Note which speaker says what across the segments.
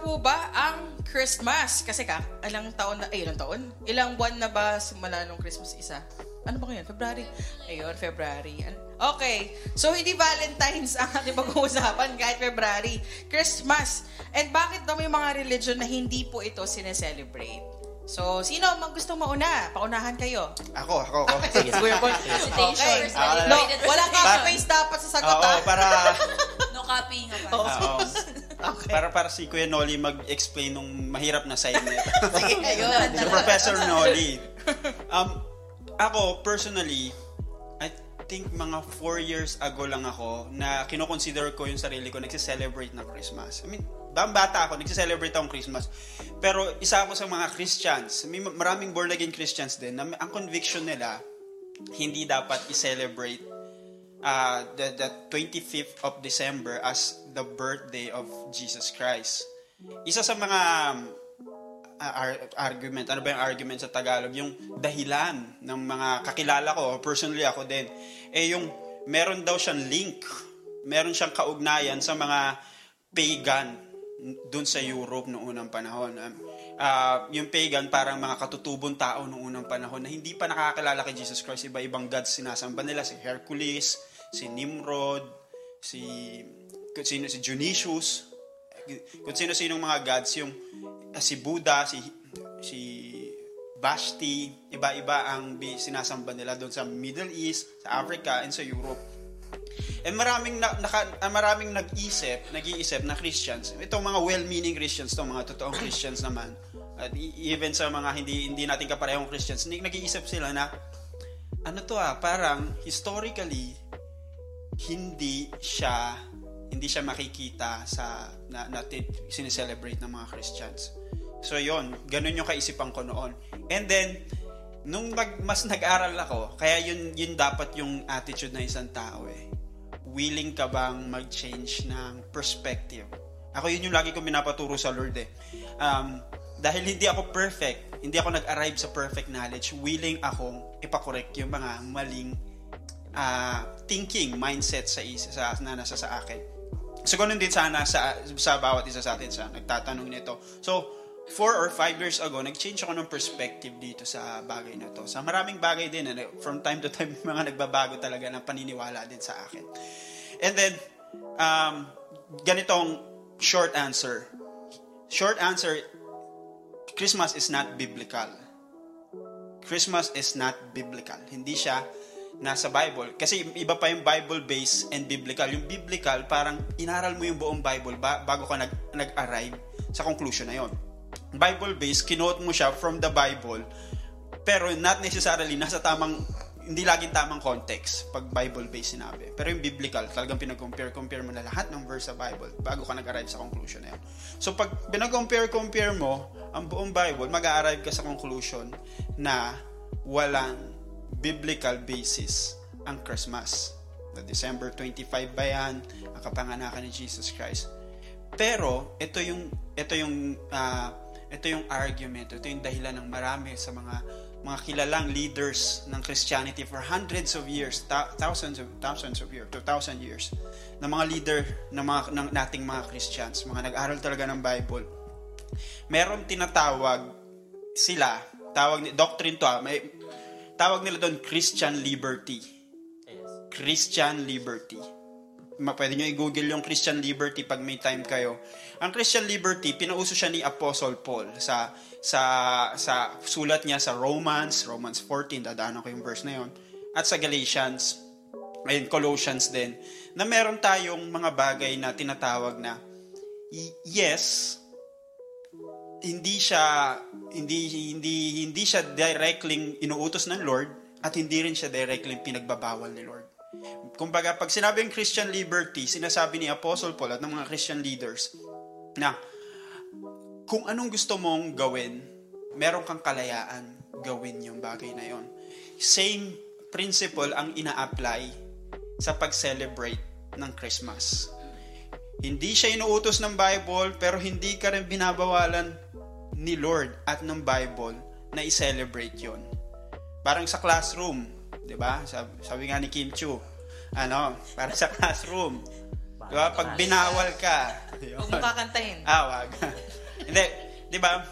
Speaker 1: po ba ang Christmas? Kasi ka, ilang taon na, ay, ilang taon? Ilang buwan na ba simula nung Christmas isa? Ano ba ngayon? February? Ayun, February. Okay. So, hindi Valentine's ang ating pag-uusapan kahit February. Christmas. And bakit daw may mga religion na hindi po ito sineselebrate? So, sino mang gusto mauna? Paunahan kayo.
Speaker 2: Ako, ako, ako.
Speaker 1: Sige, Kuya Paul.
Speaker 3: Hesitation.
Speaker 1: Okay. No, wala
Speaker 3: celebration.
Speaker 1: copy-paste dapat sa sagot,
Speaker 2: Oo,
Speaker 1: ah.
Speaker 2: para,
Speaker 3: No copying nga ba?
Speaker 2: oo.
Speaker 1: Okay.
Speaker 2: para para si Kuya Noli mag-explain nung mahirap na side nito.
Speaker 1: Sige, ayun.
Speaker 2: si Professor Noli. Um, ako, personally, I think mga four years ago lang ako na kinoconsider ko yung sarili ko nagse-celebrate ng Christmas. I mean, bang bata ako, nagse-celebrate akong Christmas. Pero isa ako sa mga Christians. May maraming born-again Christians din na ang conviction nila, hindi dapat i-celebrate uh, the, the 25th of December as the birthday of Jesus Christ. Isa sa mga um, ar- argument, ano ba yung argument sa Tagalog? Yung dahilan ng mga kakilala ko, personally ako din, eh yung meron daw siyang link, meron siyang kaugnayan sa mga pagan dun sa Europe noong unang panahon. Um, ah, yung pagan parang mga katutubong tao noong unang panahon na hindi pa nakakilala kay Jesus Christ. Iba-ibang gods sinasamba nila. Si Hercules, si Nimrod, si, sino, si Dionysius, kung sino-sinong mga gods, yung ah, si Buddha, si si Vashti, iba-iba ang sinasamba nila doon sa Middle East, sa Africa, and sa Europe. And maraming na, naka, ah, maraming nag-isip, nag-iisip na Christians. Itong mga well-meaning Christians, to mga totoong Christians naman. At i- even sa mga hindi hindi natin kaparehong Christians, nag- nag-iisip sila na ano to ah, parang historically hindi siya hindi siya makikita sa na natin sineselebrate ng mga Christians. So yon, ganun yung kaisipan ko noon. And then nung mag, mas nag-aral ako, kaya yun yun dapat yung attitude ng isang tao eh. Willing ka bang mag-change ng perspective? Ako yun yung lagi ko minapaturo sa Lord eh. Um, dahil hindi ako perfect, hindi ako nag-arrive sa perfect knowledge, willing akong ipakorek yung mga maling ah, thinking, mindset sa isa sa, na nasa sa akin. So, ganun din sana sa, sa bawat isa sa atin sa nagtatanong nito. So, four or five years ago, nag-change ako ng perspective dito sa bagay na to. Sa maraming bagay din, ano, from time to time, mga nagbabago talaga ng paniniwala din sa akin. And then, um, ganitong short answer. Short answer, Christmas is not biblical. Christmas is not biblical. Hindi siya nasa Bible. Kasi iba pa yung Bible-based and biblical. Yung biblical, parang inaral mo yung buong Bible ba- bago ka nag- nag-arrive sa conclusion na yon. Bible-based, kinote mo siya from the Bible, pero not necessarily nasa tamang, hindi laging tamang context pag Bible-based sinabi. Pero yung biblical, talagang pinag-compare-compare mo na lahat ng verse sa Bible bago ka nag-arrive sa conclusion na yun. So pag pinag-compare-compare mo ang buong Bible, mag-arrive ka sa conclusion na walang biblical basis ang Christmas. The December 25 ba yan? Ang kapanganakan ni Jesus Christ. Pero ito yung ito yung ah, ito yung argument, ito yung dahilan ng marami sa mga mga kilalang leaders ng Christianity for hundreds of years, thou- thousands of thousands of years, 2000 years, na mga leader ng mga ng nating mga Christians, mga nag-aral talaga ng Bible. Meron tinatawag sila, tawag ni doctrine to, ah, may tawag nila doon Christian liberty. Christian liberty. Pwede nyo i-google yung Christian liberty pag may time kayo. Ang Christian liberty, pinauso siya ni Apostle Paul sa sa sa sulat niya sa Romans, Romans 14, dadaanan ko yung verse na yon, at sa Galatians, ayun, Colossians din, na meron tayong mga bagay na tinatawag na yes, hindi siya hindi hindi hindi siya directly inuutos ng Lord at hindi rin siya directly pinagbabawal ni Lord. Kumbaga, pag sinabi yung Christian liberty, sinasabi ni Apostle Paul at ng mga Christian leaders na kung anong gusto mong gawin, meron kang kalayaan gawin yung bagay na yon. Same principle ang ina-apply sa pag-celebrate ng Christmas. Hindi siya inuutos ng Bible, pero hindi ka rin binabawalan ni Lord at ng Bible na i-celebrate yon. Parang sa classroom, 'di ba? Sabi, sabi nga ni Kim Chu, ano, para sa classroom. 'Di ba? Pag binawal ka,
Speaker 1: Huwag mo kakantahin.
Speaker 2: ah, wag. Hindi, 'di ba?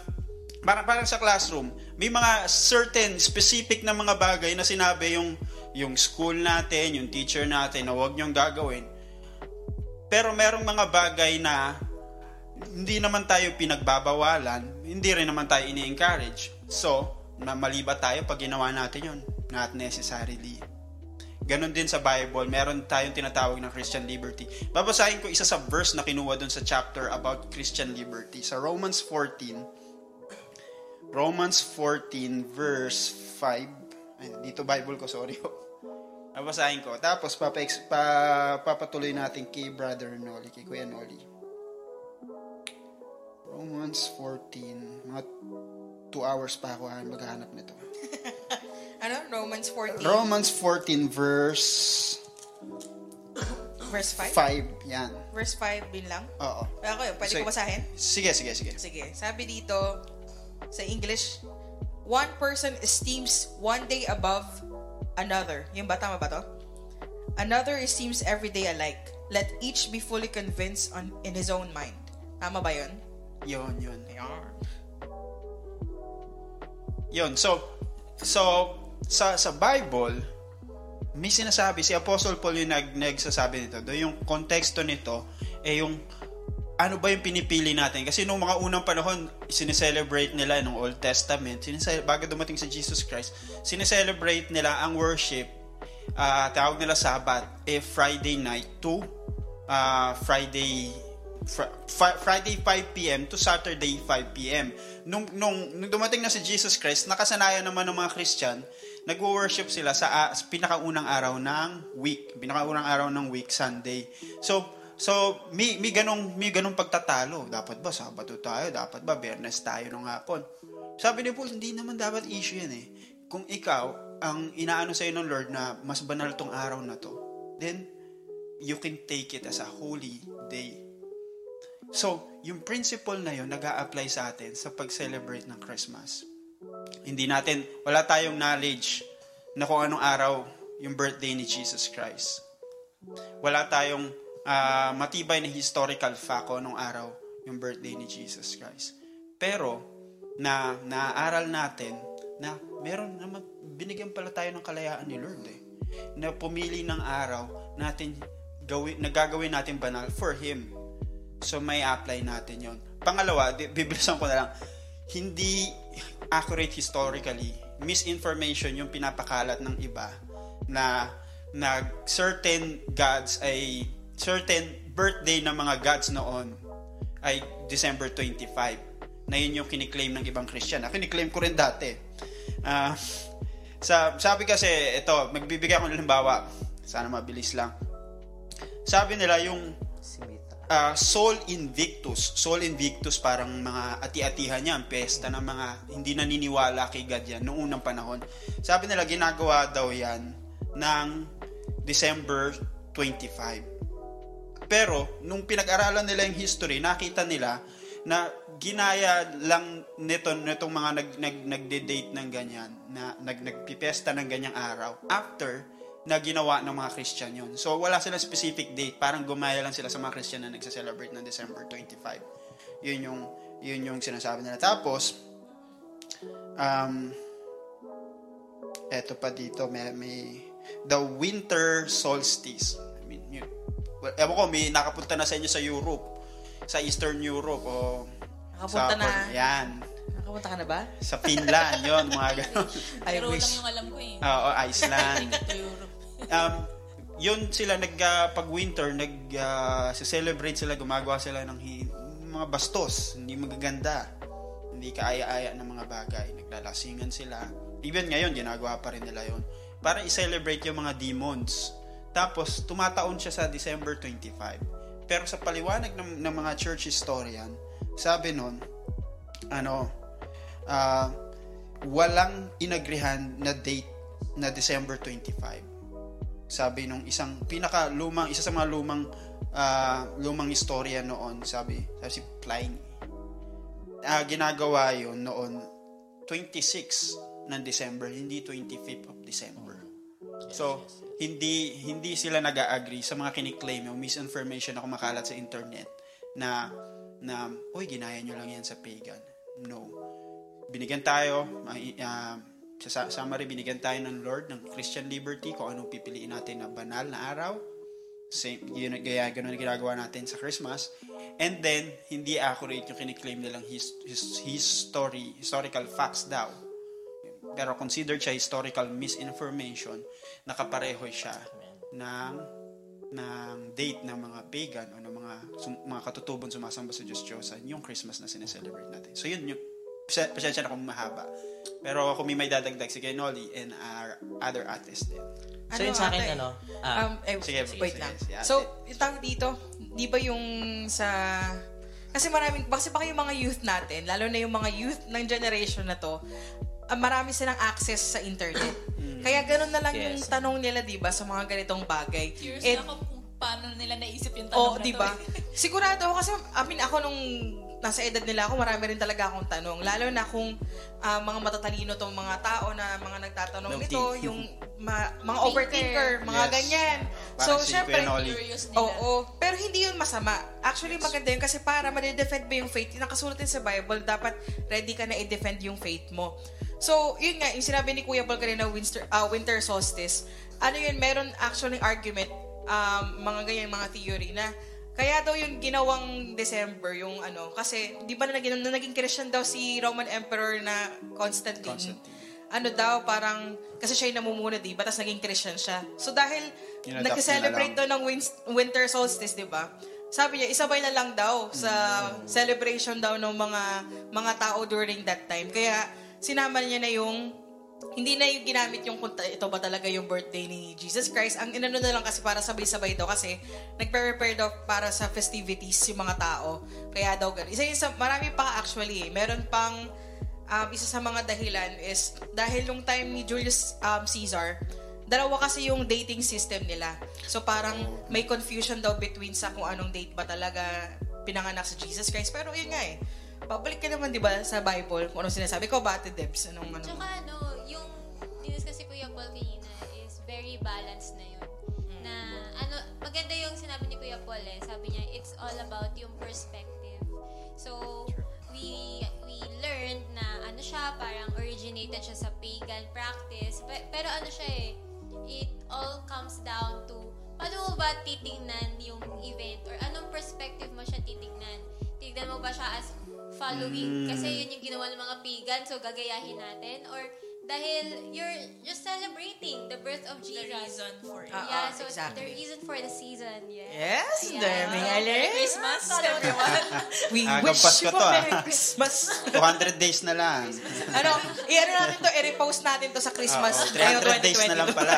Speaker 2: Parang parang sa classroom, may mga certain specific na mga bagay na sinabi yung yung school natin, yung teacher natin na huwag niyong gagawin. Pero merong mga bagay na hindi naman tayo pinagbabawalan, hindi rin naman tayo ini-encourage. So, na mali ba tayo pag ginawa natin yon? Not necessarily. Ganon din sa Bible, meron tayong tinatawag na Christian liberty. Babasahin ko isa sa verse na kinuha dun sa chapter about Christian liberty. Sa Romans 14, Romans 14 verse 5. Ay, dito Bible ko, sorry. Babasahin ko. Tapos papa, pa, papatuloy natin kay Brother Noli, kay Kuya Noli. Romans 14, mga 2 hours pa ako ha, maghahanap nito.
Speaker 1: Ano? Romans 14,
Speaker 2: Romans 14 verse
Speaker 1: verse 5?
Speaker 2: 5, yan.
Speaker 1: Verse 5 din lang?
Speaker 2: Oo.
Speaker 1: Ako yun, pwede
Speaker 2: So,
Speaker 1: ko basahin?
Speaker 2: Sige, sige, sige.
Speaker 1: Sige, sabi dito sa English, one person esteems one day above another. Yung ba, tama ba to? Another esteems every day alike. Let each be fully convinced on in his own mind. Tama ba yun?
Speaker 2: Yun, yun.
Speaker 1: Ayan.
Speaker 2: Yun. So, so sa sa Bible, may sinasabi si Apostle Paul yung nag nagsasabi nito. Do yung konteksto nito eh yung ano ba yung pinipili natin? Kasi nung mga unang panahon, sineselebrate nila nung Old Testament, sinesele- bago dumating sa Jesus Christ, sineselebrate nila ang worship, ah tawag nila Sabbath, eh Friday night to ah Friday Fr- Fri- Friday 5 p.m. to Saturday 5 p.m. Nung, nung, nung dumating na si Jesus Christ, nakasanayan naman ng mga Christian, nagwo-worship sila sa, sa pinakaunang araw ng week, pinakaunang araw ng week, Sunday. So, so may, may ganong may ganong pagtatalo. Dapat ba Sabado tayo? Dapat ba Biyernes tayo ng hapon? Sabi ni Paul, hindi naman dapat issue yan eh. Kung ikaw, ang inaano sa'yo ng Lord na mas banal tong araw na to, then you can take it as a holy day. So, yung principle na yun, nag apply sa atin sa pag-celebrate ng Christmas. Hindi natin, wala tayong knowledge na kung anong araw yung birthday ni Jesus Christ. Wala tayong ah, matibay na historical fact kung anong araw yung birthday ni Jesus Christ. Pero, na naaral natin na meron naman, binigyan pala tayo ng kalayaan ni Lord eh. Na pumili ng araw natin, gawin, nagagawin natin banal for Him. So may apply natin yon. Pangalawa, bibilisan ko na lang, hindi accurate historically, misinformation yung pinapakalat ng iba na na certain gods ay certain birthday ng mga gods noon ay December 25 na yun yung kiniklaim ng ibang Christian. Ako kiniklaim ko rin dati. Ah, sa sabi kasi ito, magbibigay ako ng halimbawa. Sana mabilis lang. Sabi nila yung ah, Sol Invictus. Sol Invictus parang mga ati-atihan niya, ang pesta ng mga hindi naniniwala kay God yan noong unang panahon. Sabi nila ginagawa daw yan ng December 25. Pero nung pinag-aralan nila yung history, nakita nila na ginaya lang nito nitong mga nag nag nagde-date ng ganyan na nag nagpipesta ng ganyang araw after na ginawa ng mga Christian yun. So, wala silang specific date. Parang gumaya lang sila sa mga Christian na nagsa-celebrate ng December 25. Yun yung, yun yung sinasabi nila. Tapos, um, eto pa dito, may, may the winter solstice. I mean, yun. Ewan ko, may nakapunta na sa inyo sa Europe. Sa Eastern Europe o
Speaker 1: Nakapunta
Speaker 2: sa,
Speaker 1: na.
Speaker 2: Yan.
Speaker 1: Nakapunta ka na ba?
Speaker 2: Sa Finland, yun, mga ganun.
Speaker 1: I
Speaker 3: Pero
Speaker 1: wish.
Speaker 3: lang yung alam ko eh.
Speaker 2: Oo, Iceland.
Speaker 3: Europe.
Speaker 2: um, yun sila nag ah, pag winter nag ah, celebrate sila gumagawa sila ng hi- mga bastos hindi magaganda hindi kaaya-aya ng mga bagay naglalasingan sila even ngayon ginagawa pa rin nila yon para i-celebrate yung mga demons tapos tumataon siya sa December 25 pero sa paliwanag ng, ng mga church historian sabi nun ano ah, walang inagrihan na date na December 25 sabi nung isang pinaka lumang isa sa mga lumang ah, lumang istorya noon sabi sabi si Pliny. Ah, ginagawa yon noon 26 ng December hindi 25th of December so hindi hindi sila nag-agree sa mga kiniklaim yung misinformation na kumakalat sa internet na na, uy, ginaya nyo lang yan sa pagan. No. Binigyan tayo, uh, sa summary, binigyan tayo ng Lord ng Christian liberty kung anong pipiliin natin na banal na araw. Same, yun, gaya, ganun ang ginagawa natin sa Christmas. And then, hindi accurate yung kiniklaim nilang his, his, history, historical facts daw. Pero considered siya historical misinformation, nakapareho siya ng ng date ng mga pagan o ng mga sum, mga katutubon sumasamba sa Diyos Diyosan yung Christmas na sineselebrate natin. So yun yung pasensya na kung mahaba. Pero kung may may dadagdag si Kenoli and our other artists din.
Speaker 4: So yun sa akin,
Speaker 1: ate?
Speaker 4: ano, ah,
Speaker 1: um, eh,
Speaker 2: sige,
Speaker 1: wait
Speaker 2: sige,
Speaker 1: lang.
Speaker 2: sige,
Speaker 1: so, yung tawag dito, di ba yung sa... Kasi maraming, kasi baka yung mga youth natin, lalo na yung mga youth ng generation na to, marami silang access sa internet. Kaya ganun na lang yung
Speaker 4: Yes.
Speaker 1: tanong nila, di ba, sa mga ganitong bagay.
Speaker 3: Curious
Speaker 1: And-
Speaker 3: na ako kung paano nila naisip yung tanong
Speaker 1: Oo,
Speaker 3: na
Speaker 1: di
Speaker 3: to.
Speaker 1: ba? Sigurado ako kasi, I mean, ako nung nasa edad nila ako, marami rin talaga akong tanong. Lalo na kung ah, mga matatalino tong mga tao na mga nagtatanong
Speaker 2: Ng
Speaker 1: nito, yung ma- mga overthinker, mga
Speaker 2: Yes.
Speaker 1: ganyan.
Speaker 2: Parang
Speaker 1: So, syempre.
Speaker 3: Curious nila.
Speaker 1: Oo, pero hindi yun masama. Actually, maganda yun kasi para ma-defend mo yung faith, yung nakasulat din sa Bible, dapat ready ka na i-defend yung faith mo. So, yun nga, yung sinabi ni Kuya Paul kanina, winter, ah, winter solstice, ano yun, meron actually argument, um, mga ganyan, mga theory na, kaya daw yung ginawang December, yung ano, kasi, di ba na naging, na naging Christian daw si Roman Emperor na Constantine,
Speaker 2: Constantine.
Speaker 1: ano daw, parang, kasi siya yung namumuna, di ba? Tapos naging Christian siya. So, dahil nag-celebrate daw ng win- winter solstice, di ba? Sabi niya, isabay na lang daw sa celebration daw ng mga mga tao during that time. Kaya, sinama niya na yung hindi na yung ginamit yung kung ito ba talaga yung birthday ni Jesus Christ. Ang inano na lang kasi para sabay-sabay daw kasi nagpe-prepare daw para sa festivities yung mga tao. Kaya daw ganun. Isa yun sa, marami pa actually eh. Meron pang, um, isa sa mga dahilan is dahil nung time ni Julius um, Caesar, dalawa kasi yung dating system nila. So parang may confusion daw between sa kung anong date ba talaga pinanganak si Jesus Christ. Pero yun nga eh. Pabalik ka naman, di ba, sa Bible, kung anong sinasabi ko, Bate Debs, anong ano.
Speaker 5: Tsaka ano, yung diniscuss si Kuya Paul kanina is very balanced na yun. Na ano, maganda yung sinabi ni Kuya Paul eh. Sabi niya, it's all about yung perspective. So, we we learned na ano siya, parang originated siya sa pagan practice. Pe- Pero ano siya eh, it all comes down to paano mo ba titingnan yung event or anong perspective mo siya titingnan? Tignan mo ba siya as following kasi yun yung ginawa ng mga pagan so gagayahin natin or dahil you're just celebrating the birth of
Speaker 3: The
Speaker 5: Jesus.
Speaker 3: reason for it.
Speaker 1: Ah,
Speaker 5: yeah,
Speaker 1: ah,
Speaker 5: so
Speaker 1: exactly.
Speaker 5: the reason for the season, yeah.
Speaker 1: Yes,
Speaker 5: Yeah.
Speaker 1: daming
Speaker 3: Merry
Speaker 1: alert.
Speaker 3: Christmas, everyone.
Speaker 1: We
Speaker 2: Ah,
Speaker 1: wish
Speaker 2: Pasko
Speaker 1: you
Speaker 2: ah.
Speaker 1: Merry Christmas.
Speaker 2: 200 days na lang.
Speaker 1: ano, i-ano natin to, i-repost natin to sa Christmas.
Speaker 2: Oo,
Speaker 1: ngayong
Speaker 2: 300 days na lang
Speaker 1: 2022.
Speaker 2: pala.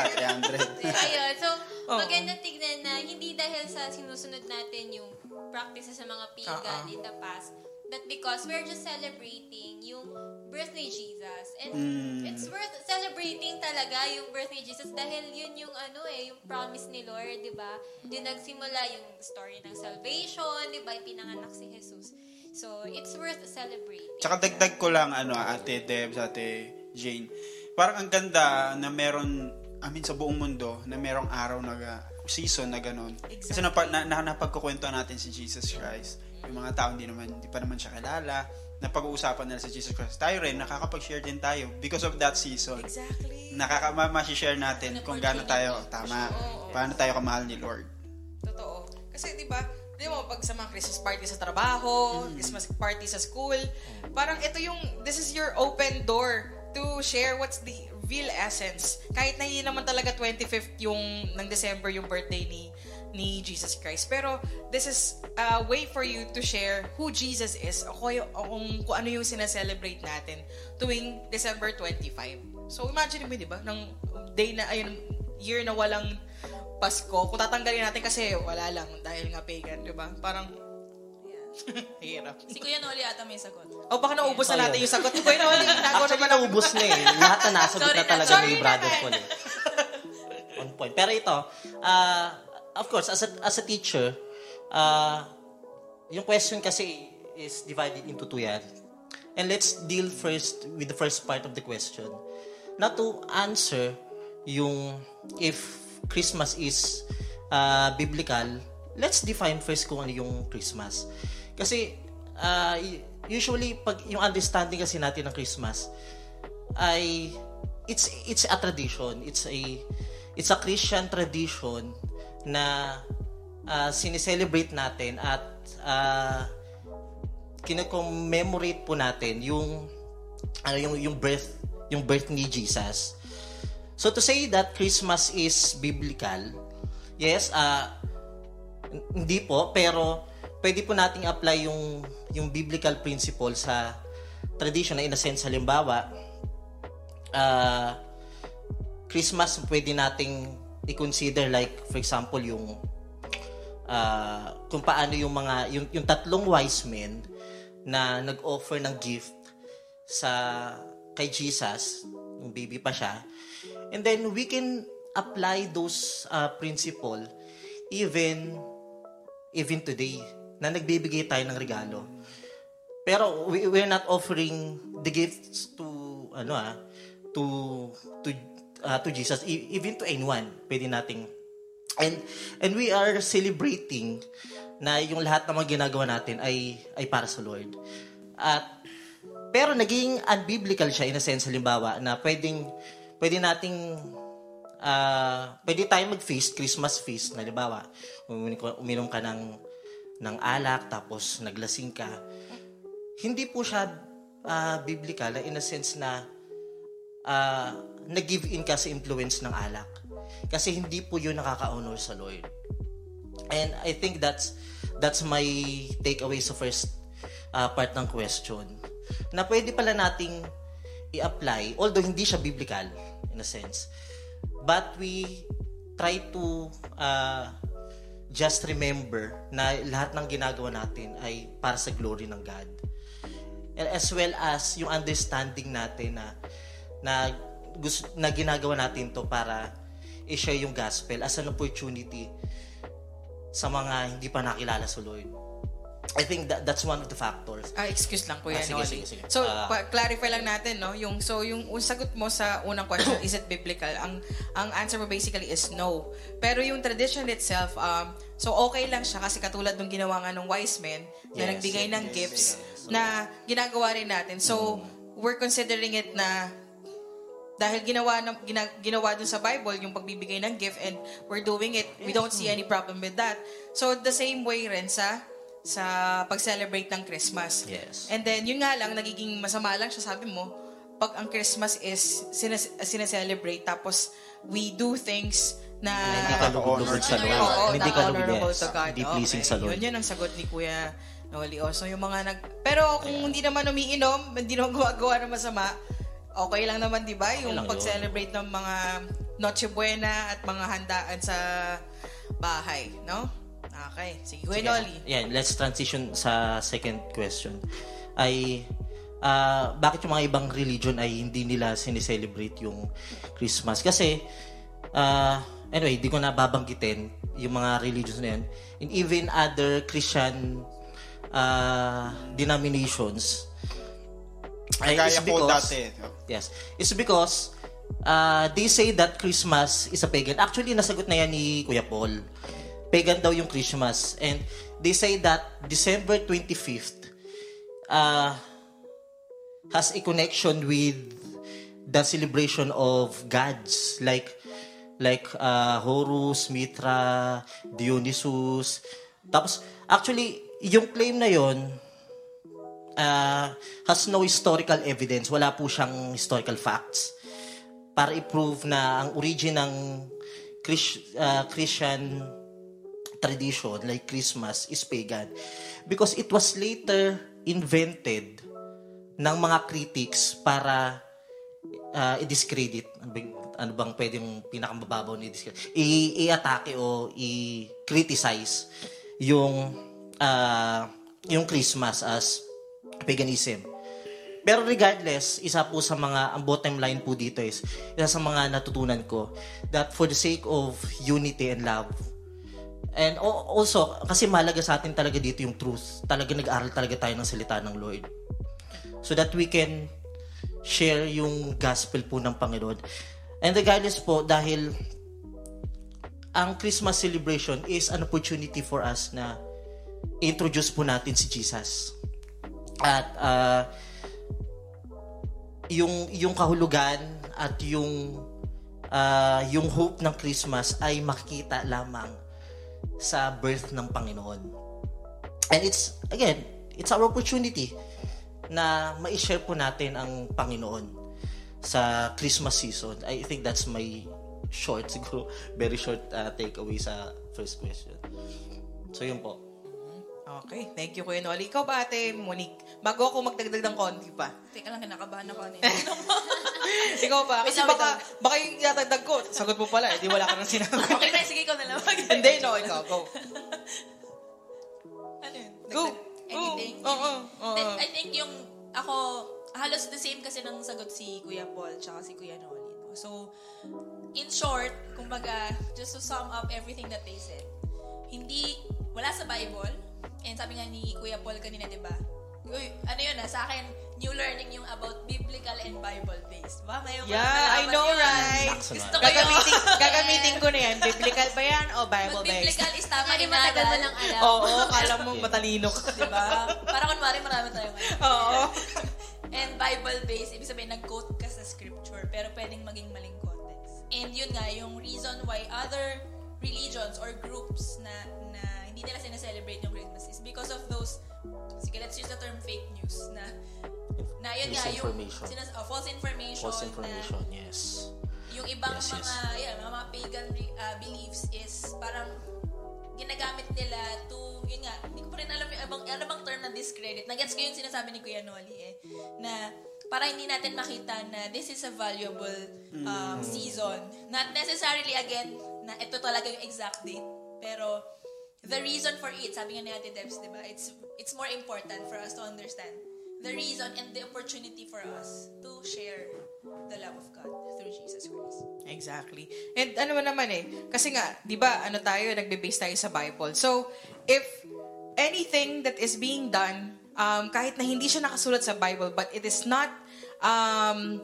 Speaker 2: 300.
Speaker 5: Ayun, so
Speaker 1: Oo.
Speaker 5: maganda tignan na hindi dahil sa sinusunod natin yung practices sa mga pagan
Speaker 1: Oo.
Speaker 5: in the past, but because we're just celebrating yung birth ni Jesus. And
Speaker 2: Mm.
Speaker 5: it's worth celebrating talaga yung birth ni Jesus dahil yun yung ano eh, yung promise ni Lord, di ba? Yung nagsimula yung story ng salvation, di ba? Pinanganak si Jesus. So, it's worth celebrating.
Speaker 2: Tsaka dagdag ko lang, ano, ate Debs, ate Jane. Parang ang ganda na meron, I mean, sa buong mundo, na merong araw na season na ganun. Kasi napa, na, na, napagkukwento natin si Jesus Christ. Yung mga tao hindi naman, hindi pa naman siya kilala. Napag-uusapan nila si Jesus Christ. Tayo rin, nakakapag-share din tayo because of that season.
Speaker 1: Exactly.
Speaker 2: Nakaka, ma- ma-share natin kung gaano tayo, tama, paano tayo kamahal ni Lord.
Speaker 1: Totoo. Kasi, di ba, di mo, pag sa mga Christmas party sa trabaho,
Speaker 2: Mm.
Speaker 1: Christmas party sa school, parang ito yung, this is your open door to share what's the real essence. Kahit na hindi naman talaga 25th yung, ng December yung birthday ni ni Jesus Christ. Pero, this is a way for you to share who Jesus is o kung, o kung, kung ano yung sinaselebrate natin tuwing December 25. So, imagine mo, di ba, ng day na, ayun, year na walang Pasko, kung tatanggalin natin kasi wala lang dahil nga pagan, di ba? Parang, hirap.
Speaker 3: Si Kuya Noli ata may sagot.
Speaker 1: O baka naubos na natin
Speaker 4: yun.
Speaker 1: yung sagot. Kuya Noli, nago
Speaker 4: Actually,
Speaker 1: naman
Speaker 4: naubos na eh. Lahat na nasagot na talaga ni Brother. Paul eh. On point. Pero ito, ah, of course, as a, as a teacher, ah, yung question kasi is divided into two yan. And let's deal first with the first part of the question. Not to answer yung if Christmas is ah, biblical, let's define first kung ano yung Christmas. Kasi y- usually pag yung understanding kasi natin ng Christmas ay it's it's a tradition. It's a it's a Christian tradition na uh, sineselebrate natin at uh, kino-commemorate po natin yung ano yung yung birth yung birth ni Jesus. So to say that Christmas is biblical, yes, ah hindi po, pero pwede po nating apply yung yung biblical principle sa tradition na in a sense halimbawa ah Christmas pwede nating i-consider like for example yung ah, kung paano yung mga yung, yung tatlong wise men na nag-offer ng gift sa kay Jesus, yung baby pa siya. And then we can apply those uh, principle even even today na nagbibigay tayo ng regalo. Pero we, we're not offering the gifts to ano ah to to uh, to Jesus E- even to anyone. Pwede nating and and we are celebrating na yung lahat ng mga ginagawa natin ay ay para sa Lord. At pero naging unbiblical siya in a sense halimbawa na pwedeng pwede nating ah pwede tayo mag-feast, Christmas feast, na halimbawa, uminom ka, ng, ng alak, tapos naglasing ka. Hindi po siya ah, biblical in a sense na ah, nag-give in ka sa influence ng alak. Kasi hindi po yun nakaka-honor sa Lord. And I think that's that's my takeaway sa first uh, part ng question. Na pwede pala nating i-apply, although hindi siya biblical in a sense. But we try to uh, just remember na lahat ng ginagawa natin ay para sa glory ng God. And as well as yung understanding natin na na gusto, na ginagawa natin to para i-share yung gospel as an opportunity sa mga hindi pa nakilala sa Lord. I think that that's one of the factors.
Speaker 1: Ah, excuse lang Kuya
Speaker 4: Ah, sige,
Speaker 1: Noli.
Speaker 4: sige, sige.
Speaker 1: So, pa- clarify lang natin, no? Yung so yung yung sagot mo sa unang question, is it biblical? Ang ang answer mo basically is no. Pero yung tradition itself, um, so okay lang siya kasi katulad ng ginawa nga ng wise men na
Speaker 4: Yes,
Speaker 1: nagbigay ng
Speaker 4: yes,
Speaker 1: gifts
Speaker 4: yes.
Speaker 1: na ginagawa rin natin. So, we're considering it na dahil ginawa ng gina, ginawa dun sa Bible yung pagbibigay ng gift and we're doing it we don't see any problem with that so the same way rin sa sa pag-celebrate ng Christmas
Speaker 4: Yes.
Speaker 1: and then yun nga lang nagiging masama lang siya sabi mo pag ang Christmas is sinas- sineselebrate tapos we do things na
Speaker 4: hindi ka lugod sa Lord.
Speaker 1: Oo,
Speaker 4: hindi ka
Speaker 1: to God.
Speaker 4: Hindi pleasing sa Lord.
Speaker 1: Yun, yun ang sagot ni Kuya Noli. O, so yung mga nag... Pero kung hindi naman umiinom, hindi naman gumagawa ng masama, okay lang naman, di ba? Yung
Speaker 4: yun.
Speaker 1: pag-celebrate ng mga Noche Buena at mga handaan sa bahay, no? Okay. Sige, Kuya Noli.
Speaker 4: Yan, let's transition sa second question. Ay, ah, bakit yung mga ibang religion ay hindi nila sineselebrate yung Christmas? Kasi, ah, anyway, di ko na babanggitin yung mga religions na yan. And even other Christian ah, denominations, ay,
Speaker 2: Kaya
Speaker 4: it's
Speaker 2: po
Speaker 4: because-
Speaker 2: dati.
Speaker 4: Yes. It's because uh, they say that Christmas is a pagan. Actually, nasagot na yan ni Kuya Paul. Pagan daw yung Christmas. And they say that December 25th uh, has a connection with the celebration of gods like like uh, Horus, Mitra, Dionysus. Tapos, actually, yung claim na yon uh, has no historical evidence. Wala po siyang historical facts para i-prove na ang origin ng Chris, uh, Christian tradition like Christmas is pagan. Because it was later invented ng mga critics para uh, i-discredit. Ano bang, ano bang pwedeng pinakamababaw ni discredit? I- i-atake o i-criticize yung uh, yung Christmas as paganism. Pero regardless, isa po sa mga, ang bottom line po dito is, isa sa mga natutunan ko, that for the sake of unity and love, and also, kasi malaga sa atin talaga dito yung truth. Talaga nag-aral talaga tayo ng salita ng Lord. So that we can share yung gospel po ng Panginoon. And regardless po, dahil ang Christmas celebration is an opportunity for us na introduce po natin si Jesus. At ah, yung yung kahulugan at yung ah, yung hope ng Christmas ay makikita lamang sa birth ng Panginoon. And it's again, it's our opportunity na ma-share po natin ang Panginoon sa Christmas season. I think that's my short, siguro, very short uh, takeaway sa first question. So, yun po.
Speaker 1: Okay, thank you Kuya Noli. Ikaw ba ate Monique? Bago ako magdagdag ng konti pa.
Speaker 3: Teka lang, kinakabahan ako. Ano
Speaker 1: Ikaw ba? Kasi baka, baka yung itatagdag ko, sagot mo pala, hindi wala ka nang sinagot.
Speaker 3: okay na, sige, ikaw na lang.
Speaker 1: Hindi, no, ikaw, go.
Speaker 3: ano yun?
Speaker 1: Go.
Speaker 3: Anything?
Speaker 1: Oo, oo, oo.
Speaker 3: I think yung ako, halos the same kasi ng sagot si Kuya Paul tsaka si Kuya Noli. No? So, in short, kumbaga, just to sum up everything that they said, hindi, wala sa Bible, and sabi nga ni Kuya Paul kanina, di ba? Uy, ano yun ah, sa akin, new learning yung about biblical and Bible-based. Ba? Ngayon ko
Speaker 1: Yeah, I know,
Speaker 3: yun.
Speaker 1: right?
Speaker 3: Gusto ko yun.
Speaker 1: Gagamitin, gagamitin ko na yan. Biblical ba yan o Bible-based?
Speaker 3: biblical is tama
Speaker 5: Hindi matagal mo
Speaker 3: inaral.
Speaker 5: lang alam.
Speaker 1: Oo, kala mo matalino ka.
Speaker 3: Diba? Para kunwari marami tayo ngayon.
Speaker 1: Oo.
Speaker 3: And Bible-based, ibig sabihin, nag-quote ka sa scripture, pero pwedeng maging maling context. And yun nga, yung reason why other religions or groups na, na hindi nila sineselebrate yung Christmas is because of news, na, na yun nga, yung sinas, oh, false information,
Speaker 4: False
Speaker 3: na
Speaker 4: information, yes.
Speaker 3: yung ibang
Speaker 4: Yes, yes.
Speaker 3: mga, yeah, mga, mga pagan uh, beliefs is parang ginagamit nila to, yun nga, hindi ko pa rin alam yung ibang, ano bang term na discredit. Nagets ko yung sinasabi ni Kuya Noli eh, na para hindi natin makita na this is a valuable um, season. Not necessarily, again, na ito talaga yung exact date. Pero, the reason for it, sabi nga ni Ate Debs, di ba, it's, it's more important for us to understand the reason and the opportunity for us to share the love of God through Jesus Christ.
Speaker 1: Exactly. And ano naman eh, kasi nga, di ba, ano tayo, nagbe-base tayo sa Bible. So, if anything that is being done, um, kahit na hindi siya nakasulat sa Bible, but it is not um,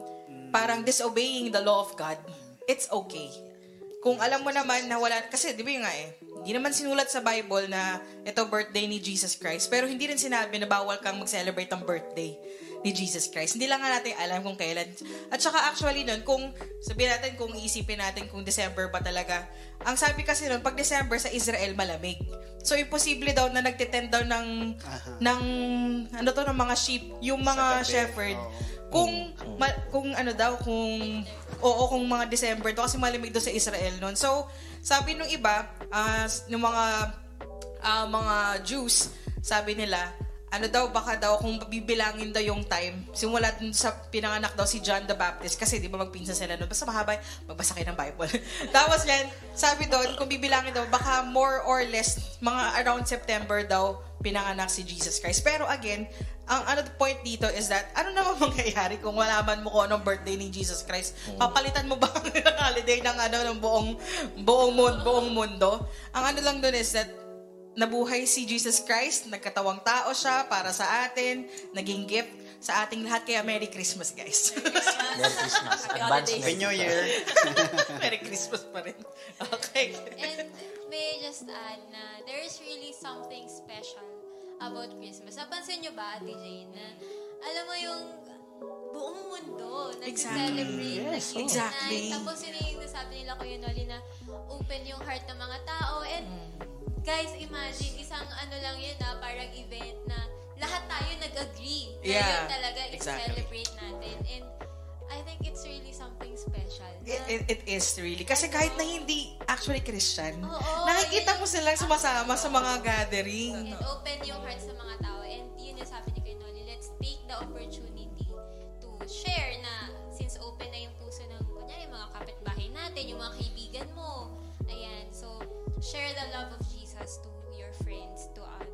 Speaker 1: parang disobeying the law of God, it's okay. Kung alam mo naman na wala, kasi di ba yung nga eh, hindi naman sinulat sa Bible na ito birthday ni Jesus Christ, pero hindi rin sinabi na bawal kang mag-celebrate ang birthday ni Jesus Christ. Hindi lang nga natin alam kung kailan. At saka actually nun, kung sabihin natin, kung iisipin natin kung December ba talaga, ang sabi kasi nun, pag December sa Israel, malamig. So, imposible daw na nagtitend daw ng, ng, ano to, ng mga sheep, yung mga shepherd.
Speaker 2: Oo.
Speaker 1: Kung, ma- kung ano daw, kung, oo, kung mga December to, kasi malamig doon sa Israel noon. So, sabi nung iba, ah, ng mga, ah, mga Jews, sabi nila, ano daw, baka daw, kung bibilangin daw yung time, simula dun sa pinanganak daw si John the Baptist, kasi di ba magpinsa sila nun, basta mahaba, magbasa kayo ng Bible. Tapos yan, sabi doon, kung bibilangin daw, baka more or less, mga around September daw, pinanganak si Jesus Christ. Pero again, ang ano point dito is that, ano naman mangyayari kung malaman mo kung anong birthday ni Jesus Christ? Papalitan mo ba ang holiday ng ano, ng buong, buong, mundo, buong mundo? Ang ano lang doon is that, nabuhay si Jesus Christ, nagkatawang tao siya para sa atin, naging gift sa ating lahat. Kaya Merry Christmas, guys.
Speaker 4: Merry Christmas.
Speaker 3: Happy
Speaker 4: Advance
Speaker 2: Happy New Year.
Speaker 1: Merry Christmas pa rin. Okay.
Speaker 5: And may I just add na there is really something special about Christmas. Napansin nyo ba, Ate Jane, na alam mo yung buong mundo nag-celebrate,
Speaker 4: Yes, oh.
Speaker 1: Exactly.
Speaker 5: Tapos yun yung nasabi nila Kuya Noli na open yung heart ng mga tao. And guys, imagine, isang ano lang yun na parang event na lahat tayo nag-agree na
Speaker 1: Yeah,
Speaker 5: yun talaga
Speaker 1: exactly.
Speaker 5: i-celebrate natin. And I think it's really something special. na-
Speaker 1: It, it, it is really. Kasi kahit na hindi actually Christian,
Speaker 5: Oo,
Speaker 1: nakikita
Speaker 5: yun
Speaker 1: mo silang sumasama sa mga gathering.
Speaker 5: and open yung hearts ng mga tao. And yun yung sabi ni Noli, let's take the opportunity to share na since open na yung puso ng, kunyari, mga kapitbahay natin, yung mga kaibigan mo. Ayan. So, share the love of Jesus to your friends, to us.